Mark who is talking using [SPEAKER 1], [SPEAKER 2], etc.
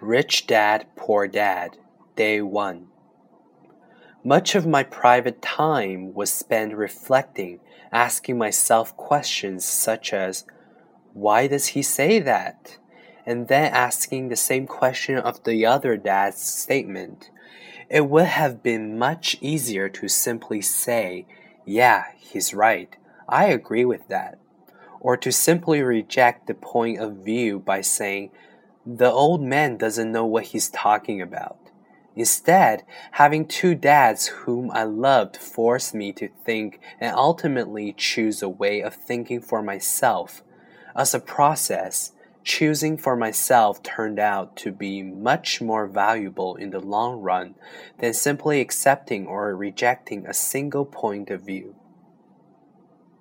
[SPEAKER 1] Rich Dad, Poor Dad, Day 1. Much of my private time was spent reflecting, asking myself questions such as, Why does he say that? And then asking the same question of the other dad's statement. It would have been much easier to simply say, Yeah, he's right. I agree with that. Or to simply reject the point of view by saying, the old man doesn't know what he's talking about. Instead, having two dads whom I loved forced me to think and ultimately choose a way of thinking for myself. As a process, choosing for myself turned out to be much more valuable in the long run than simply accepting or rejecting a single point of view.